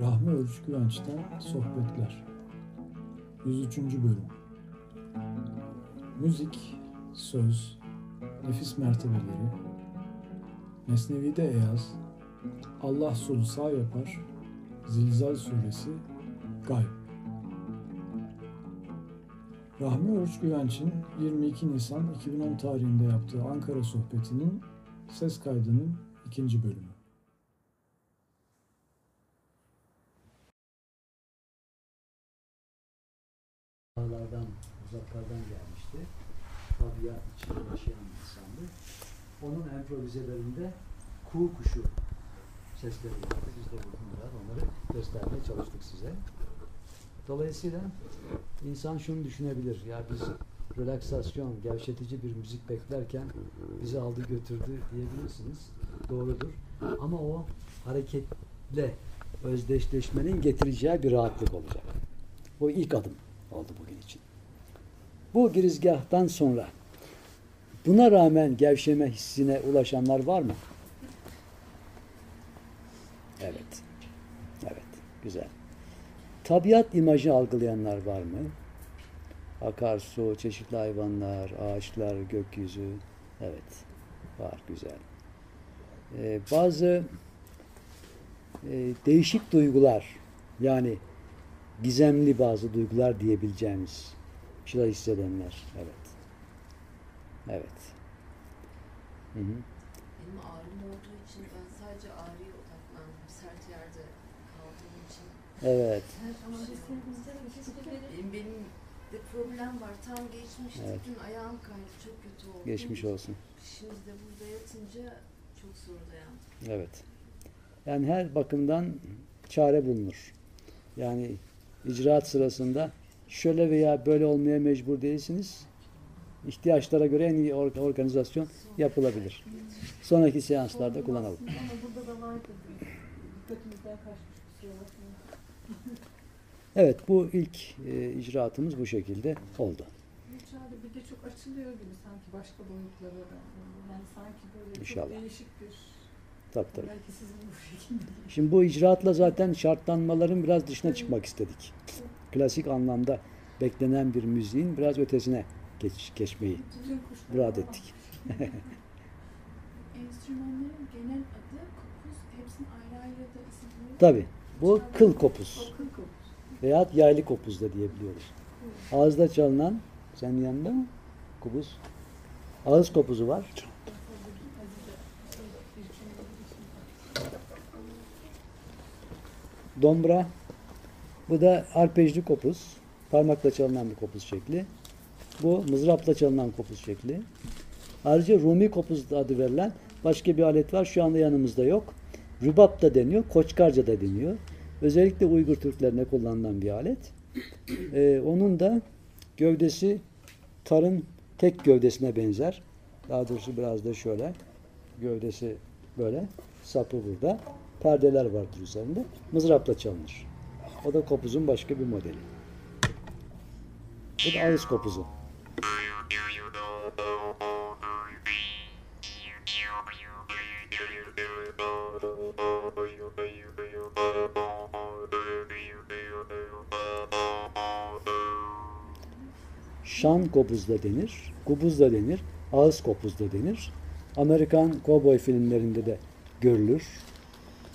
Rahmi Örüç Güvenç'ten Sohbetler 103. Bölüm Müzik, söz, nefis mertebeleri, Mesnevi'de Eyaz, Allah solu sağ yapar, Zilzal Suresi, Gayb. Rahmi Örüç Güvenç'in 22 Nisan 2010 tarihinde yaptığı Ankara sohbetinin ses kaydının ikinci bölümü. Uzaklardan gelmişti. Tabiat içinde yaşayan bir insandı. Onun improvizelerinde kuğu kuşu sesleri vardı. Biz de bugün biraz onları göstermeye çalıştık size. Dolayısıyla insan şunu düşünebilir. Ya biz relaksasyon, gevşetici bir müzik beklerken bizi aldı götürdü diyebilirsiniz. Doğrudur. Ama o hareketle özdeşleşmenin getireceği bir rahatlık olacak. Bu ilk adım oldu bugün için. Bu girizgahtan sonra buna rağmen gevşeme hissine ulaşanlar var mı? Evet. Evet. Güzel. Tabiat imajı algılayanlar var mı? Akarsu, çeşitli hayvanlar, ağaçlar, gökyüzü. Evet. Var. Güzel. Ee, bazı e, değişik duygular yani gizemli bazı duygular diyebileceğimiz şeyler hissedenler. Evet. Evet. Hı hı. Benim ağrım olduğu için ben sadece ağrıya odaklandım. Sert yerde kaldığım için. Evet. Benim, benim de problem var. Tam geçmişti. Evet. Dün ayağım kaydı. Çok kötü oldu. Geçmiş olsun. Şimdi de burada yatınca çok zor dayandım. Evet. Yani her bakımdan çare bulunur. Yani icraat sırasında şöyle veya böyle olmaya mecbur değilsiniz. İhtiyaçlara göre en iyi or- organizasyon yapılabilir. Sonraki seanslarda kullanalım. Evet bu ilk e, icraatımız bu şekilde oldu. İçeride bir de çok açılıyor gibi sanki başka boyutlara. Yani sanki böyle İnşallah. çok değişik bir Tabii tabii. belki sizin bu şekilde. Şimdi bu icraatla zaten şartlanmaların biraz dışına çıkmak istedik. Klasik anlamda beklenen bir müziğin biraz ötesine geç, geçmeyi murad ettik. Enstrümanların genel adı kopuz, hepsinin ayrı ayrı da isimleri. Tabi bu kıl kopuz O kıl kopuz. veya yaylı kopuz da diyebiliyoruz. Ağızda çalınan, senin yanında mı? Kopuz. Ağız kopuzu var. Dombra. Bu da arpejli kopuz. Parmakla çalınan bir kopuz şekli. Bu mızrapla çalınan kopuz şekli. Ayrıca Rumi kopuz adı verilen başka bir alet var. Şu anda yanımızda yok. Rübap da deniyor. Koçkarca da deniyor. Özellikle Uygur Türklerine kullanılan bir alet. Ee, onun da gövdesi tarın tek gövdesine benzer. Daha doğrusu biraz da şöyle. Gövdesi böyle. Sapı burada. Perdeler vardır üzerinde. Mızrapla çalınır. O da kopuzun başka bir modeli. Bu da ağız kopuzu. Şan kopuz da denir, kubuz da denir, ağız kopuz da denir. Amerikan kovboy filmlerinde de görülür.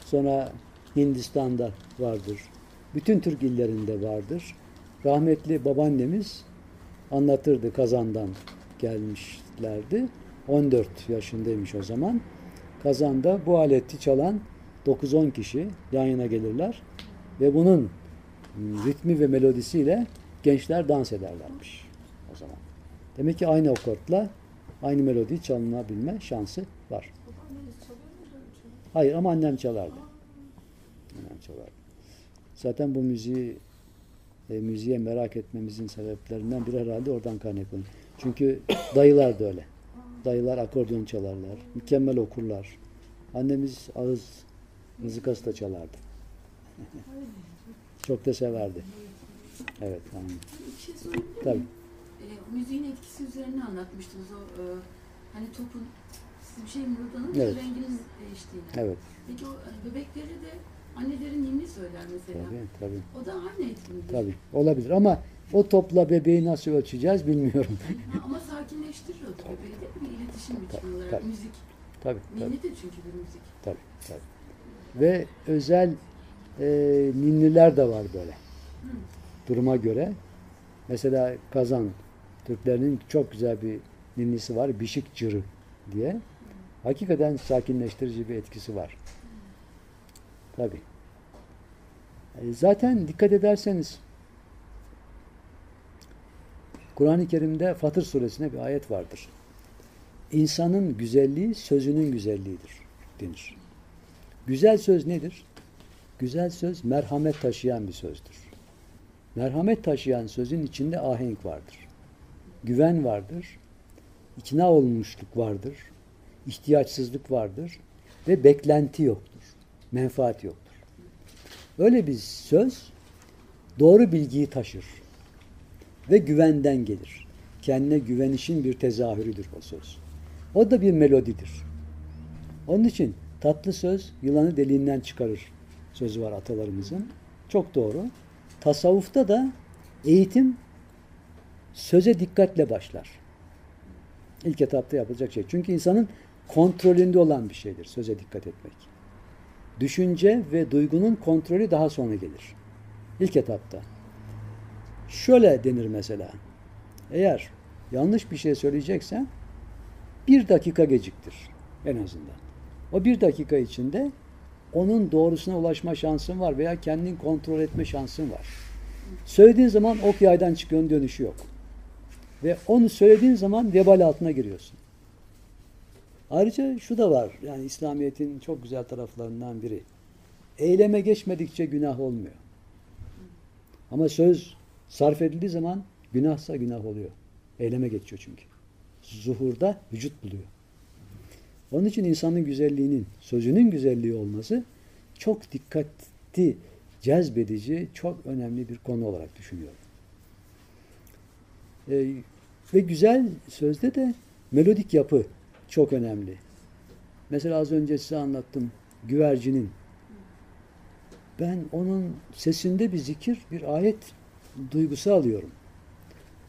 Sonra Hindistan'da vardır. Bütün Türk illerinde vardır. Rahmetli babaannemiz anlatırdı Kazan'dan gelmişlerdi. 14 yaşındaymış o zaman. Kazan'da bu aleti çalan 9-10 kişi yan yana gelirler ve bunun ritmi ve melodisiyle gençler dans ederlermiş o zaman. Demek ki aynı akortla aynı melodiyi çalınabilme şansı var. Hayır ama annem çalardı. Annem çalardı. Zaten bu müziği e, müziğe merak etmemizin sebeplerinden biri herhalde oradan kaynaklanıyor. Çünkü dayılar da öyle. Dayılar akordeon çalarlar. Mükemmel okurlar. Annemiz ağız mızıkası da çalardı. Çok da severdi. Evet. Aynen. Bir şey sorabilir miyim? Tabii. Ee, müziğin etkisi üzerine anlatmıştınız o e, hani topun siz bir şey mırıldanınca Evet. renginiz değiştiğini. Evet. Peki o e, bebekleri de Annelerin ninni söyler mesela. Tabii, tabii, O da anne etkinliği. tabii. Olabilir ama o topla bebeği nasıl ölçeceğiz bilmiyorum. Ha, ama sakinleştirir o da bebeği değil mi? İletişim biçimi olarak. tabii. Müzik. tabii, tabii, Ninni de çünkü bir müzik. tabii, tabii. Ve özel e, ninniler de var böyle. Duruma göre. Mesela Kazan Türklerinin çok güzel bir ninnisi var. Bişik Cırı diye. Hakikaten sakinleştirici bir etkisi var. Tabii. E, Zaten dikkat ederseniz Kur'an-ı Kerim'de Fatır suresine bir ayet vardır. İnsanın güzelliği sözünün güzelliğidir denir. Güzel söz nedir? Güzel söz merhamet taşıyan bir sözdür. Merhamet taşıyan sözün içinde ahenk vardır. Güven vardır. ikna olmuşluk vardır. ihtiyaçsızlık vardır. Ve beklenti yoktur. Menfaat yoktur. Öyle bir söz doğru bilgiyi taşır. Ve güvenden gelir. Kendine güvenişin bir tezahürüdür o söz. O da bir melodidir. Onun için tatlı söz yılanı deliğinden çıkarır sözü var atalarımızın. Çok doğru. Tasavvufta da eğitim söze dikkatle başlar. İlk etapta yapılacak şey. Çünkü insanın kontrolünde olan bir şeydir söze dikkat etmek. Düşünce ve duygunun kontrolü daha sonra gelir. İlk etapta. Şöyle denir mesela. Eğer yanlış bir şey söyleyeceksen bir dakika geciktir en azından. O bir dakika içinde onun doğrusuna ulaşma şansın var veya kendin kontrol etme şansın var. Söylediğin zaman ok yaydan çıkıyor, dönüşü yok. Ve onu söylediğin zaman vebal altına giriyorsun. Ayrıca şu da var, yani İslamiyet'in çok güzel taraflarından biri. Eyleme geçmedikçe günah olmuyor. Ama söz sarf edildiği zaman günahsa günah oluyor. Eyleme geçiyor çünkü. Zuhurda vücut buluyor. Onun için insanın güzelliğinin, sözünün güzelliği olması çok dikkatli, cezbedici, çok önemli bir konu olarak düşünüyorum. Ee, ve güzel sözde de melodik yapı çok önemli. Mesela az önce size anlattım güvercinin. Ben onun sesinde bir zikir, bir ayet duygusu alıyorum.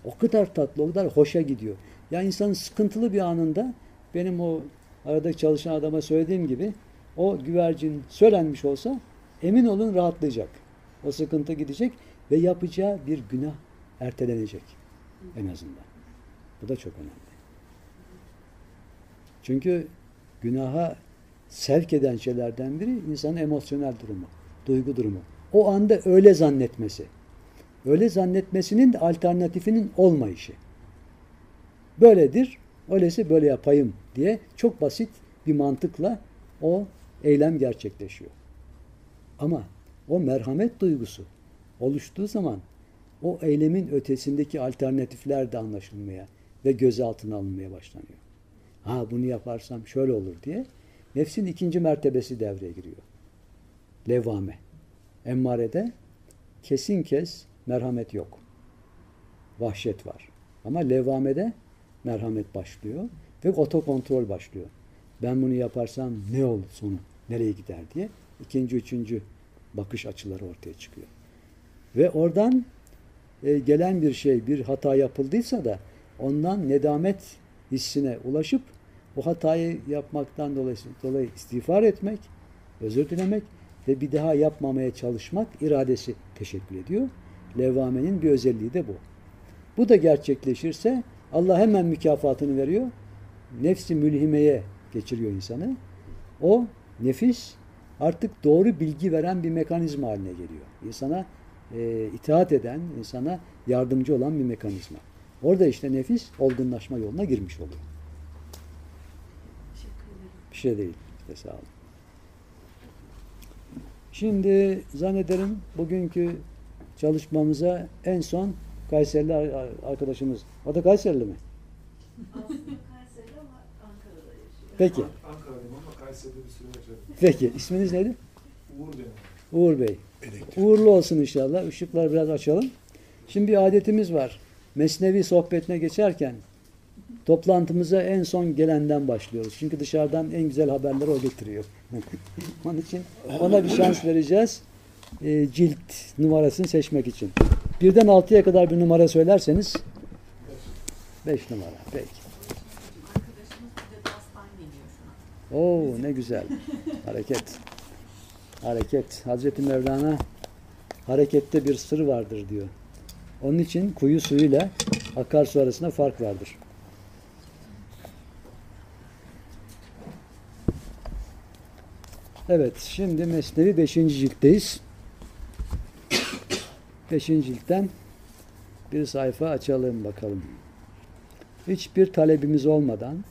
O kadar tatlı, o kadar hoşa gidiyor. Ya insanın sıkıntılı bir anında benim o aradaki çalışan adama söylediğim gibi o güvercin söylenmiş olsa emin olun rahatlayacak. O sıkıntı gidecek ve yapacağı bir günah ertelenecek en azından. Bu da çok önemli. Çünkü günaha sevk eden şeylerden biri insanın emosyonel durumu, duygu durumu. O anda öyle zannetmesi. Öyle zannetmesinin de alternatifinin olmayışı. Böyledir, öyleyse böyle yapayım diye çok basit bir mantıkla o eylem gerçekleşiyor. Ama o merhamet duygusu oluştuğu zaman o eylemin ötesindeki alternatifler de anlaşılmaya ve gözaltına alınmaya başlanıyor. Ha bunu yaparsam şöyle olur diye nefsin ikinci mertebesi devreye giriyor. Levame. Emmarede kesin kes merhamet yok. Vahşet var. Ama levamede merhamet başlıyor ve otokontrol başlıyor. Ben bunu yaparsam ne olur sonu, nereye gider diye ikinci, üçüncü bakış açıları ortaya çıkıyor. Ve oradan e, gelen bir şey, bir hata yapıldıysa da ondan nedamet hissine ulaşıp o hatayı yapmaktan dolayı, dolayı istiğfar etmek, özür dilemek ve bir daha yapmamaya çalışmak iradesi teşekkür ediyor. Levvamenin bir özelliği de bu. Bu da gerçekleşirse Allah hemen mükafatını veriyor. Nefsi mülhimeye geçiriyor insanı. O nefis artık doğru bilgi veren bir mekanizma haline geliyor. İnsana e, itaat eden, insana yardımcı olan bir mekanizma. Orada işte nefis olgunlaşma yoluna girmiş oluyor. Bir şey değil. İşte sağ olun. Şimdi zannederim bugünkü çalışmamıza en son Kayserili ar- arkadaşımız. O da Kayserili mi? Kayseri ama Ankara'da yaşıyor. Peki. Peki. İsminiz neydi? Uğur benim. Uğur Bey. Uğurlu olsun inşallah. Işıkları biraz açalım. Şimdi bir adetimiz var. Mesnevi sohbetine geçerken toplantımıza en son gelenden başlıyoruz. Çünkü dışarıdan en güzel haberleri o getiriyor. Onun için ona bir şans vereceğiz. E, cilt numarasını seçmek için. Birden altıya kadar bir numara söylerseniz beş numara. Peki. Oo ne güzel. Hareket. Hareket. Hazreti Mevlana harekette bir sır vardır diyor. Onun için kuyu suyuyla akarsu arasında fark vardır. Evet, şimdi Mesnevi 5. ciltteyiz. 5. ciltten bir sayfa açalım bakalım. Hiçbir talebimiz olmadan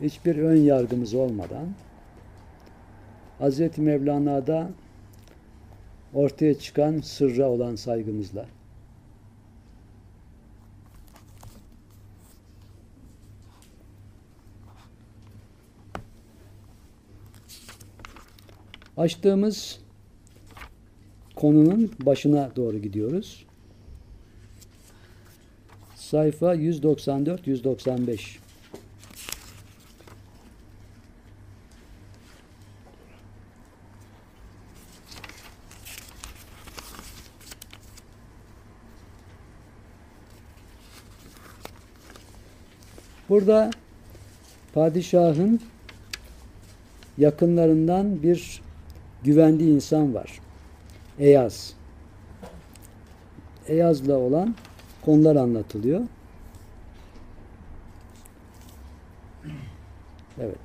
hiçbir ön yargımız olmadan Hz. Mevlana'da ortaya çıkan sırra olan saygımızla açtığımız konunun başına doğru gidiyoruz. Sayfa 194-195 Burada padişahın yakınlarından bir güvendiği insan var. Eyaz. Eyaz'la olan konular anlatılıyor. Evet.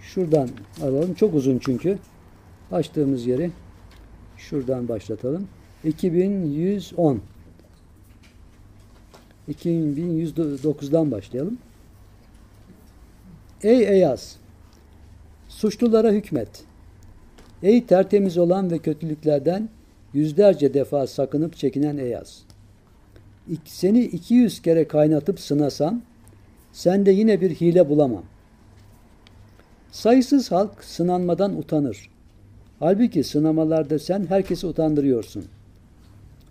Şuradan alalım. Çok uzun çünkü. Açtığımız yeri şuradan başlatalım. 2110 2109'dan başlayalım. Ey Eyaz! Suçlulara hükmet. Ey tertemiz olan ve kötülüklerden yüzlerce defa sakınıp çekinen Eyaz! Seni 200 kere kaynatıp sınasam, sende yine bir hile bulamam. Sayısız halk sınanmadan utanır. Halbuki sınamalarda sen herkesi utandırıyorsun.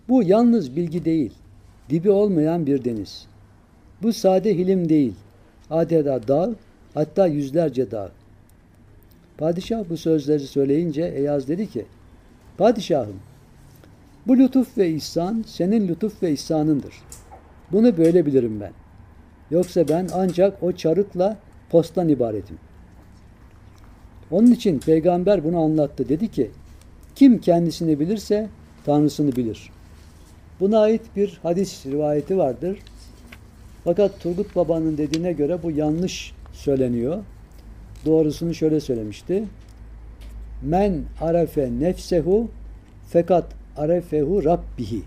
Bu yalnız bilgi değil, dibi olmayan bir deniz. Bu sade hilim değil, adeta dağ, hatta yüzlerce dağ. Padişah bu sözleri söyleyince Eyaz dedi ki, Padişahım, bu lütuf ve ihsan senin lütuf ve ihsanındır. Bunu böyle bilirim ben. Yoksa ben ancak o çarıkla postan ibaretim. Onun için peygamber bunu anlattı. Dedi ki, kim kendisini bilirse Tanrısını bilir. Buna ait bir hadis rivayeti vardır. Fakat Turgut Baba'nın dediğine göre bu yanlış söyleniyor. Doğrusunu şöyle söylemişti. Men arefe nefsehu fakat arefehu rabbihi.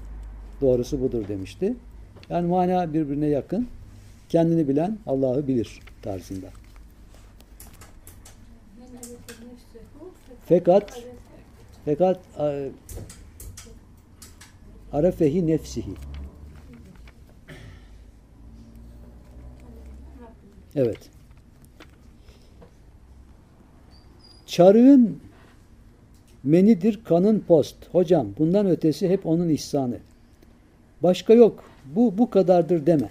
Doğrusu budur demişti. Yani mana birbirine yakın. Kendini bilen Allah'ı bilir tarzında. Fakat fakat e, arefehi nefsihi. Evet. Çarığın menidir kanın post. Hocam bundan ötesi hep onun ihsanı. Başka yok. Bu bu kadardır deme.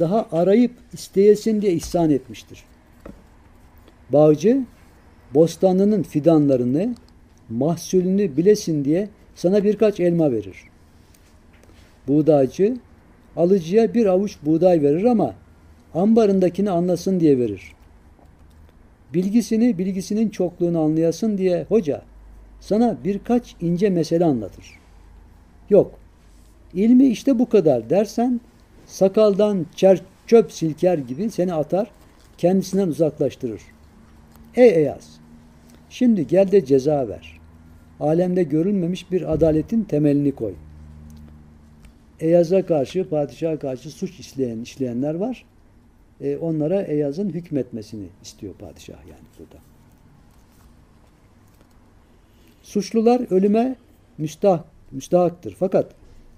Daha arayıp isteyesin diye ihsan etmiştir. Bağcı bostanının fidanlarını, mahsulünü bilesin diye sana birkaç elma verir. Buğdaycı alıcıya bir avuç buğday verir ama ambarındakini anlasın diye verir. Bilgisini, bilgisinin çokluğunu anlayasın diye hoca sana birkaç ince mesele anlatır. Yok, ilmi işte bu kadar dersen sakaldan çer, çöp silker gibi seni atar, kendisinden uzaklaştırır. Ey Eyaz! Şimdi gel de ceza ver. Alemde görülmemiş bir adaletin temelini koy. Eyaz'a karşı, padişaha karşı suç işleyen, işleyenler var. E, onlara Eyaz'ın hükmetmesini istiyor padişah yani burada. Suçlular ölüme müstah, müstahaktır. Fakat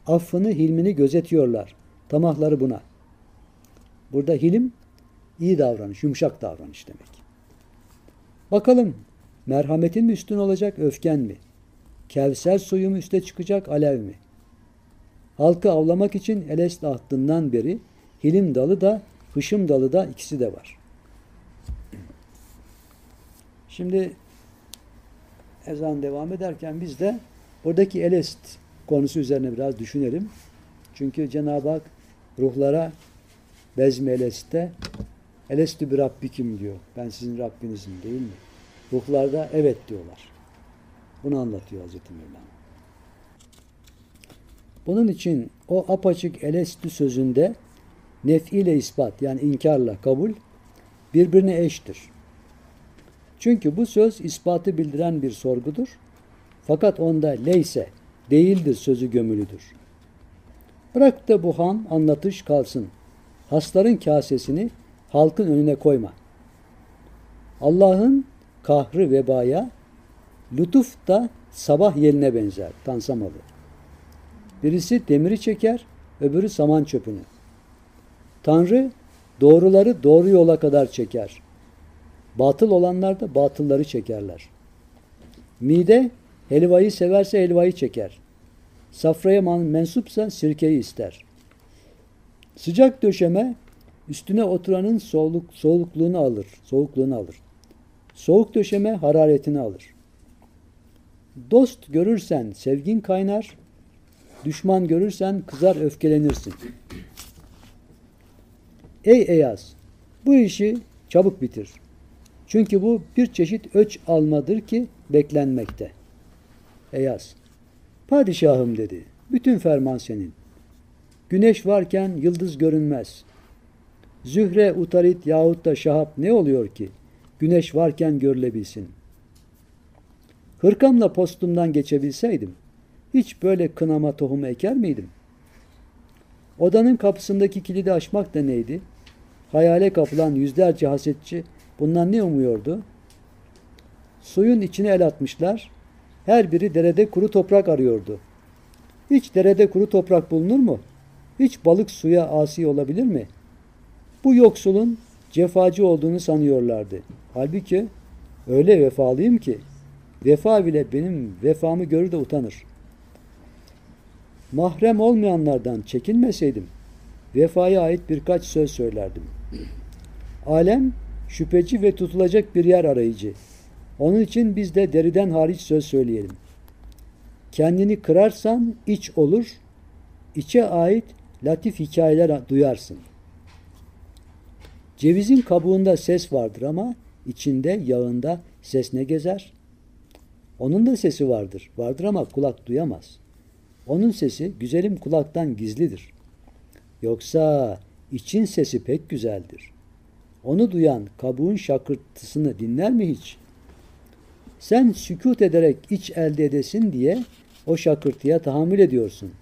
affını, hilmini gözetiyorlar. Tamahları buna. Burada hilim iyi davranış, yumuşak davranış demek. Bakalım merhametin mi üstün olacak, öfken mi? Kevser suyu mu üste çıkacak, alev mi? Halkı avlamak için Elest ahdından beri Hilim dalı da Hışım dalı da ikisi de var. Şimdi ezan devam ederken biz de buradaki Elest konusu üzerine biraz düşünelim. Çünkü Cenab-ı Hak ruhlara Bezmi Elest'te Elestü bir Rabbikim diyor. Ben sizin Rabbinizim değil mi? Ruhlarda evet diyorlar. Bunu anlatıyor Hazreti Mevlana. Bunun için o apaçık Elestü sözünde nef'iyle ispat yani inkarla kabul birbirine eştir. Çünkü bu söz ispatı bildiren bir sorgudur. Fakat onda leyse, değildir sözü gömülüdür. Bırak da bu han anlatış kalsın. Hasların kasesini halkın önüne koyma. Allah'ın kahrı vebaya, lütuf da sabah yeline benzer. Tansamalı. Birisi demiri çeker, öbürü saman çöpünü. Tanrı doğruları doğru yola kadar çeker. Batıl olanlar da batılları çekerler. Mide helvayı severse helvayı çeker. Safraya mensupsa sirkeyi ister. Sıcak döşeme üstüne oturanın soğuk, soğukluğunu alır. Soğukluğunu alır. Soğuk döşeme hararetini alır. Dost görürsen sevgin kaynar, düşman görürsen kızar öfkelenirsin. Ey Eyaz, bu işi çabuk bitir. Çünkü bu bir çeşit öç almadır ki beklenmekte. Eyaz, padişahım dedi, bütün ferman senin. Güneş varken yıldız görünmez. Zühre, utarit yahut da şahap ne oluyor ki? Güneş varken görülebilsin. Hırkamla postumdan geçebilseydim, hiç böyle kınama tohumu eker miydim? Odanın kapısındaki kilidi açmak da neydi? Hayale kapılan yüzlerce hasetçi bundan ne umuyordu? Suyun içine el atmışlar. Her biri derede kuru toprak arıyordu. Hiç derede kuru toprak bulunur mu? Hiç balık suya asi olabilir mi? Bu yoksulun cefacı olduğunu sanıyorlardı. Halbuki öyle vefalıyım ki vefa bile benim vefamı görür de utanır. Mahrem olmayanlardan çekinmeseydim vefaya ait birkaç söz söylerdim. Alem şüpheci ve tutulacak bir yer arayıcı. Onun için biz de deriden hariç söz söyleyelim. Kendini kırarsan iç olur, içe ait latif hikayeler duyarsın. Cevizin kabuğunda ses vardır ama içinde, yağında ses ne gezer? Onun da sesi vardır. Vardır ama kulak duyamaz. Onun sesi güzelim kulaktan gizlidir. Yoksa için sesi pek güzeldir. Onu duyan kabuğun şakırtısını dinler mi hiç? Sen sükut ederek iç elde edesin diye o şakırtıya tahammül ediyorsun.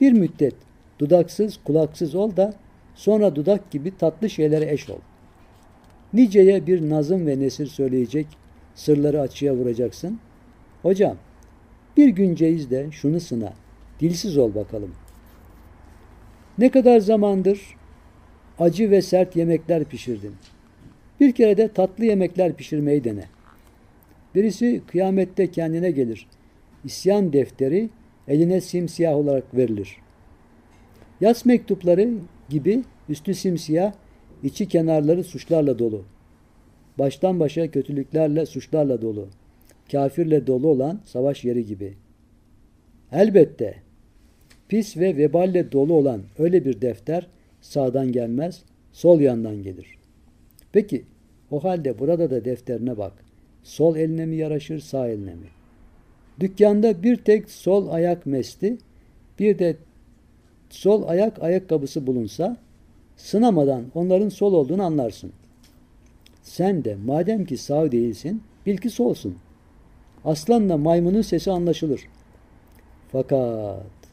Bir müddet dudaksız kulaksız ol da sonra dudak gibi tatlı şeylere eş ol. Niceye bir nazım ve nesir söyleyecek, sırları açığa vuracaksın. Hocam, bir gün de şunu sına, dilsiz ol bakalım. Ne kadar zamandır acı ve sert yemekler pişirdin. Bir kere de tatlı yemekler pişirmeyi dene. Birisi kıyamette kendine gelir. İsyan defteri eline simsiyah olarak verilir. Yas mektupları gibi üstü simsiyah, içi kenarları suçlarla dolu. Baştan başa kötülüklerle, suçlarla dolu. Kafirle dolu olan savaş yeri gibi. Elbette pis ve veballe dolu olan öyle bir defter sağdan gelmez, sol yandan gelir. Peki o halde burada da defterine bak. Sol eline mi yaraşır, sağ eline mi? Dükkanda bir tek sol ayak mesli, bir de sol ayak ayakkabısı bulunsa sınamadan onların sol olduğunu anlarsın. Sen de madem ki sağ değilsin, bil ki solsun. Aslanla maymunun sesi anlaşılır. Fakat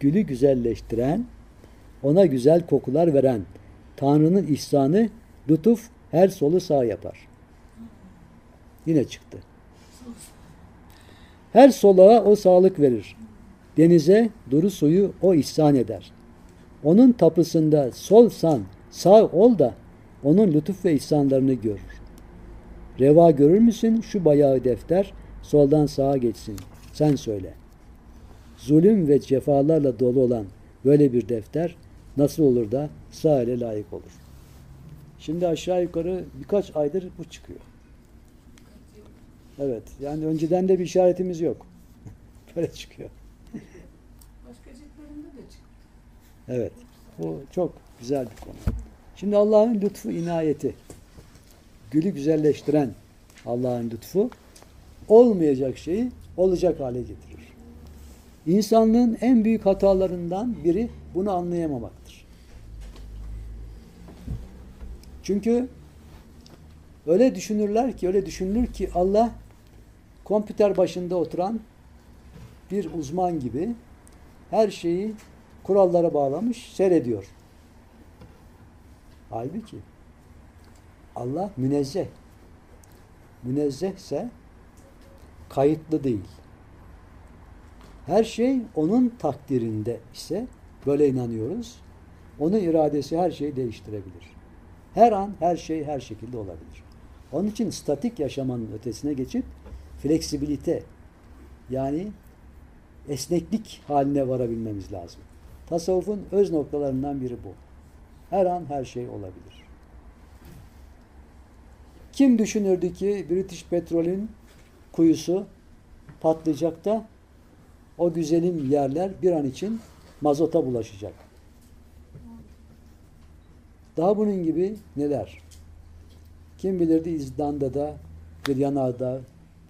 gülü güzelleştiren, ona güzel kokular veren Tanrı'nın ihsanı, lütuf her solu sağ yapar. Yine çıktı. Her soluğa o sağlık verir. Denize duru suyu o ihsan eder. Onun tapısında sol san, sağ ol da onun lütuf ve ihsanlarını görür. Reva görür müsün şu bayağı defter soldan sağa geçsin. Sen söyle. Zulüm ve cefalarla dolu olan böyle bir defter nasıl olur da sağ ele layık olur? Şimdi aşağı yukarı birkaç aydır bu çıkıyor. Evet. Yani önceden de bir işaretimiz yok. Böyle çıkıyor. Başka ciltlerinde de çıktı. Evet. Bu çok güzel bir konu. Şimdi Allah'ın lütfu inayeti. Gülü güzelleştiren Allah'ın lütfu olmayacak şeyi olacak hale getirir. İnsanlığın en büyük hatalarından biri bunu anlayamamaktır. Çünkü öyle düşünürler ki, öyle düşünülür ki Allah kompüter başında oturan bir uzman gibi her şeyi kurallara bağlamış, seyrediyor. Halbuki Allah münezzeh. Münezzehse kayıtlı değil. Her şey onun takdirinde ise böyle inanıyoruz. Onun iradesi her şeyi değiştirebilir. Her an her şey her şekilde olabilir. Onun için statik yaşamanın ötesine geçip fleksibilite yani esneklik haline varabilmemiz lazım. Tasavvufun öz noktalarından biri bu. Her an her şey olabilir. Kim düşünürdü ki British Petrol'ün kuyusu patlayacak da o güzelim yerler bir an için mazota bulaşacak. Daha bunun gibi neler? Kim bilirdi İzlanda'da bir yanardağ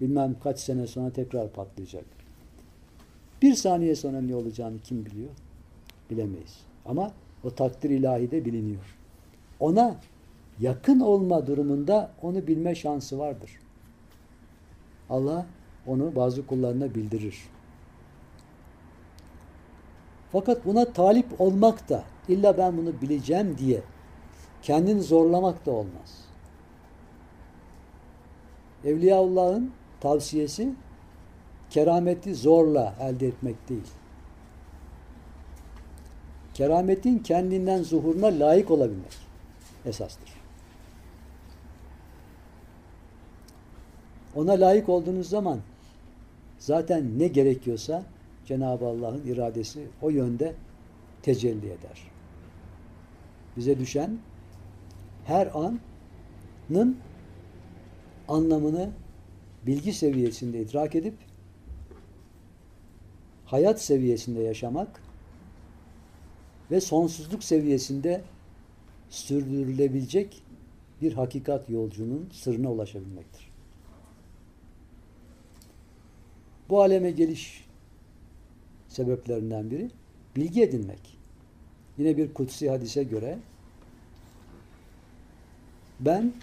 bilmem kaç sene sonra tekrar patlayacak. Bir saniye sonra ne olacağını kim biliyor? Bilemeyiz. Ama o takdir ilahi de biliniyor. Ona yakın olma durumunda onu bilme şansı vardır. Allah onu bazı kullarına bildirir. Fakat buna talip olmak da illa ben bunu bileceğim diye kendini zorlamak da olmaz. Evliyaullah'ın tavsiyesi kerameti zorla elde etmek değil. Kerametin kendinden zuhuruna layık olabilmek esastır. Ona layık olduğunuz zaman zaten ne gerekiyorsa Cenab-ı Allah'ın iradesi o yönde tecelli eder. Bize düşen her anın anlamını bilgi seviyesinde idrak edip hayat seviyesinde yaşamak ve sonsuzluk seviyesinde sürdürülebilecek bir hakikat yolcunun sırrına ulaşabilmektir. Bu aleme geliş sebeplerinden biri bilgi edinmek. Yine bir kutsi hadise göre ben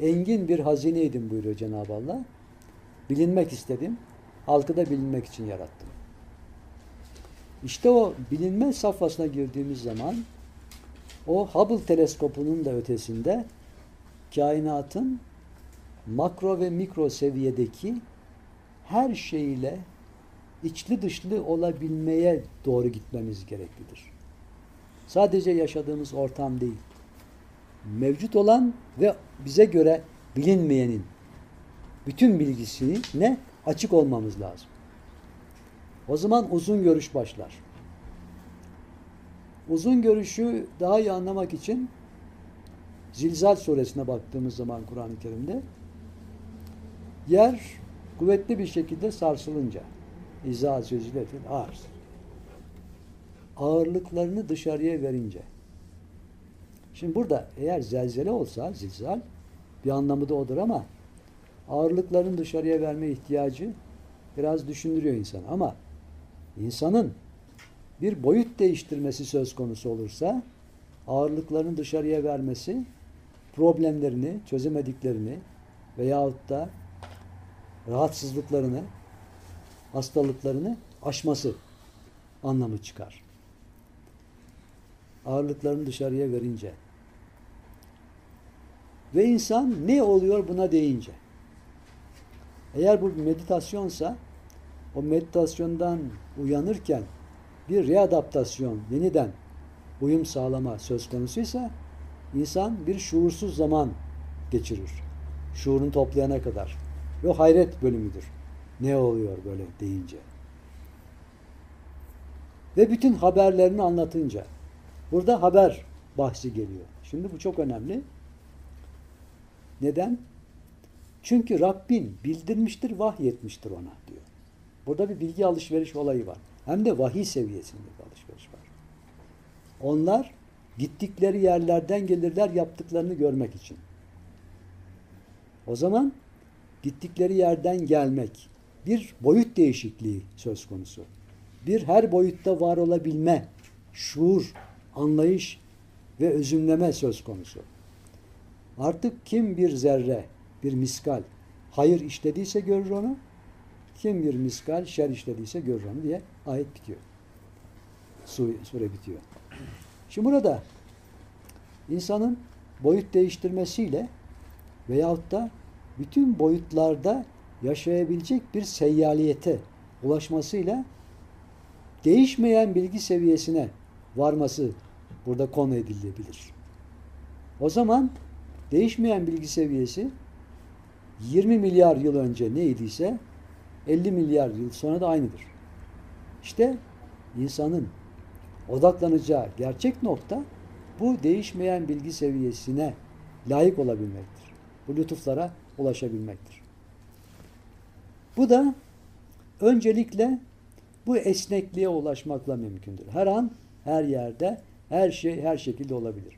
engin bir hazineydim buyuruyor Cenab-ı Allah. Bilinmek istedim. Halkı da bilinmek için yarattım. İşte o bilinme safhasına girdiğimiz zaman o Hubble teleskopunun da ötesinde kainatın makro ve mikro seviyedeki her şeyle içli dışlı olabilmeye doğru gitmemiz gereklidir. Sadece yaşadığımız ortam değil. Mevcut olan ve bize göre bilinmeyenin bütün bilgisine açık olmamız lazım. O zaman uzun görüş başlar. Uzun görüşü daha iyi anlamak için Zilzal suresine baktığımız zaman Kur'an-ı Kerim'de yer kuvvetli bir şekilde sarsılınca izâ zülziletil arz ağırlıklarını dışarıya verince. Şimdi burada eğer zelzele olsa zilzal bir anlamı da odur ama ağırlıklarını dışarıya verme ihtiyacı biraz düşündürüyor insan. Ama insanın bir boyut değiştirmesi söz konusu olursa ağırlıklarını dışarıya vermesi problemlerini, çözemediklerini veyahut da rahatsızlıklarını, hastalıklarını aşması anlamı çıkar. Ağırlıklarını dışarıya verince. Ve insan ne oluyor buna deyince. Eğer bu bir meditasyonsa o meditasyondan uyanırken bir readaptasyon, yeniden uyum sağlama söz konusuysa insan bir şuursuz zaman geçirir. Şuurunu toplayana kadar. Ve hayret bölümüdür. Ne oluyor böyle deyince. Ve bütün haberlerini anlatınca. Burada haber bahsi geliyor. Şimdi bu çok önemli. Neden? Çünkü Rabbin bildirmiştir, vahyetmiştir ona diyor. Burada bir bilgi alışveriş olayı var. Hem de vahiy seviyesinde bir alışveriş var. Onlar gittikleri yerlerden gelirler yaptıklarını görmek için. O zaman gittikleri yerden gelmek bir boyut değişikliği söz konusu. Bir her boyutta var olabilme, şuur, anlayış ve özümleme söz konusu. Artık kim bir zerre, bir miskal hayır işlediyse görür onu, kim bir miskal şer işlediyse görür onu diye ayet bitiyor. Sure bitiyor. Şimdi burada insanın boyut değiştirmesiyle veyahut da bütün boyutlarda yaşayabilecek bir seyyaliyete ulaşmasıyla değişmeyen bilgi seviyesine varması burada konu edilebilir. O zaman değişmeyen bilgi seviyesi 20 milyar yıl önce neydiyse 50 milyar yıl sonra da aynıdır. İşte insanın odaklanacağı gerçek nokta bu değişmeyen bilgi seviyesine layık olabilmektir. Bu lütuflara ulaşabilmektir. Bu da öncelikle bu esnekliğe ulaşmakla mümkündür. Her an, her yerde, her şey, her şekilde olabilir.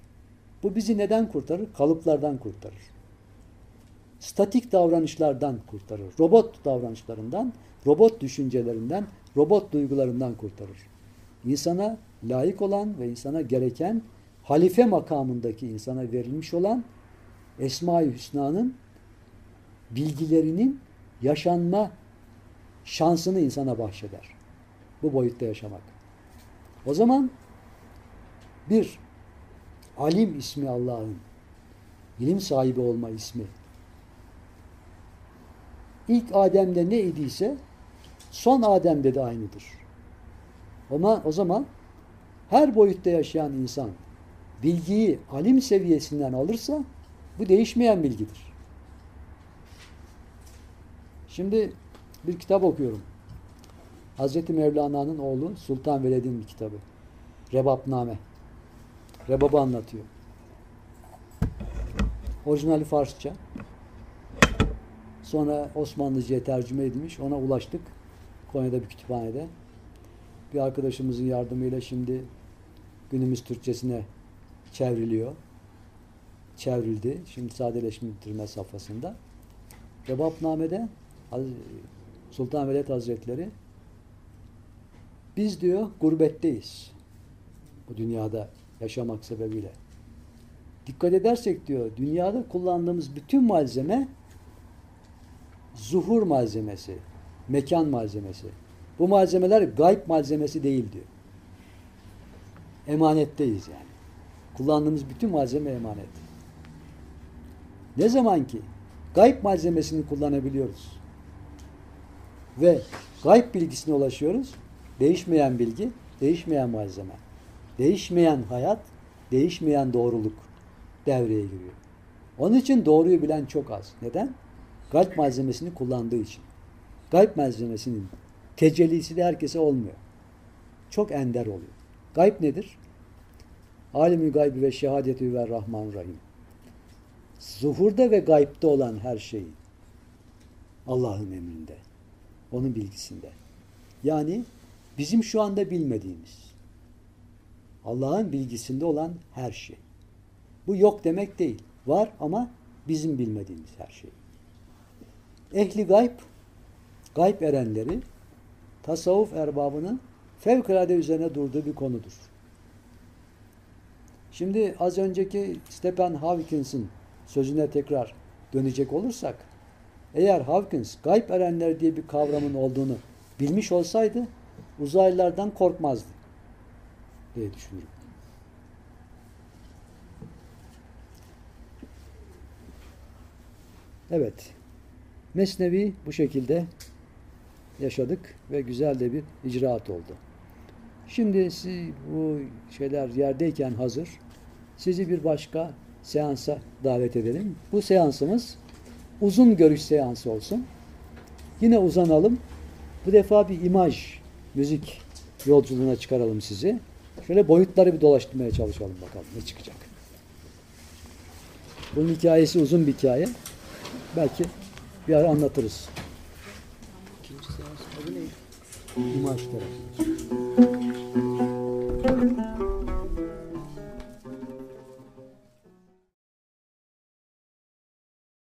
Bu bizi neden kurtarır? Kalıplardan kurtarır. Statik davranışlardan kurtarır. Robot davranışlarından, robot düşüncelerinden, robot duygularından kurtarır. İnsana layık olan ve insana gereken halife makamındaki insana verilmiş olan Esma-i Hüsna'nın bilgilerinin yaşanma şansını insana bahşeder. Bu boyutta yaşamak. O zaman bir alim ismi Allah'ın ilim sahibi olma ismi ilk Adem'de ne idiyse son Adem'de de aynıdır. Ama o zaman her boyutta yaşayan insan bilgiyi alim seviyesinden alırsa bu değişmeyen bilgidir. Şimdi bir kitap okuyorum. Hazreti Mevlana'nın oğlu Sultan Veled'in bir kitabı. Rebapname. Rebabı anlatıyor. Orijinali Farsça. Sonra Osmanlıca'ya tercüme edilmiş. Ona ulaştık. Konya'da bir kütüphanede. Bir arkadaşımızın yardımıyla şimdi günümüz Türkçesine çevriliyor. Çevrildi. Şimdi sadeleştirme safhasında. Rebapname'de Sultan Veled Hazretleri biz diyor gurbetteyiz. Bu dünyada yaşamak sebebiyle. Dikkat edersek diyor dünyada kullandığımız bütün malzeme zuhur malzemesi, mekan malzemesi. Bu malzemeler gayb malzemesi değil diyor. Emanetteyiz yani. Kullandığımız bütün malzeme emanet. Ne zaman ki gayb malzemesini kullanabiliyoruz ve gayb bilgisine ulaşıyoruz, değişmeyen bilgi, değişmeyen malzeme, değişmeyen hayat, değişmeyen doğruluk devreye giriyor. Onun için doğruyu bilen çok az. Neden? Kalp malzemesini kullandığı için. Kalp malzemesinin tecellisi de herkese olmuyor. Çok ender oluyor. Gayb nedir? Alimü gaybi ve şehadetü ve rahman rahim. Zuhurda ve gaybde olan her şey Allah'ın emrinde. Onun bilgisinde. Yani bizim şu anda bilmediğimiz Allah'ın bilgisinde olan her şey. Bu yok demek değil. Var ama bizim bilmediğimiz her şey. Ehli gayb, gayb erenleri tasavvuf erbabının fevkalade üzerine durduğu bir konudur. Şimdi az önceki Stephen Hawkins'in sözüne tekrar dönecek olursak eğer Hawkins gayb erenler diye bir kavramın olduğunu bilmiş olsaydı uzaylılardan korkmazdı diye düşünüyorum. Evet. Mesnevi bu şekilde yaşadık ve güzel de bir icraat oldu. Şimdi siz bu şeyler yerdeyken hazır sizi bir başka seansa davet edelim. Bu seansımız uzun görüş seansı olsun. Yine uzanalım. Bu defa bir imaj, müzik yolculuğuna çıkaralım sizi. Şöyle boyutları bir dolaştırmaya çalışalım bakalım ne çıkacak. Bunun hikayesi uzun bir hikaye. Belki bir ara anlatırız. İkinci seans adı neydi? İmaj terapisi.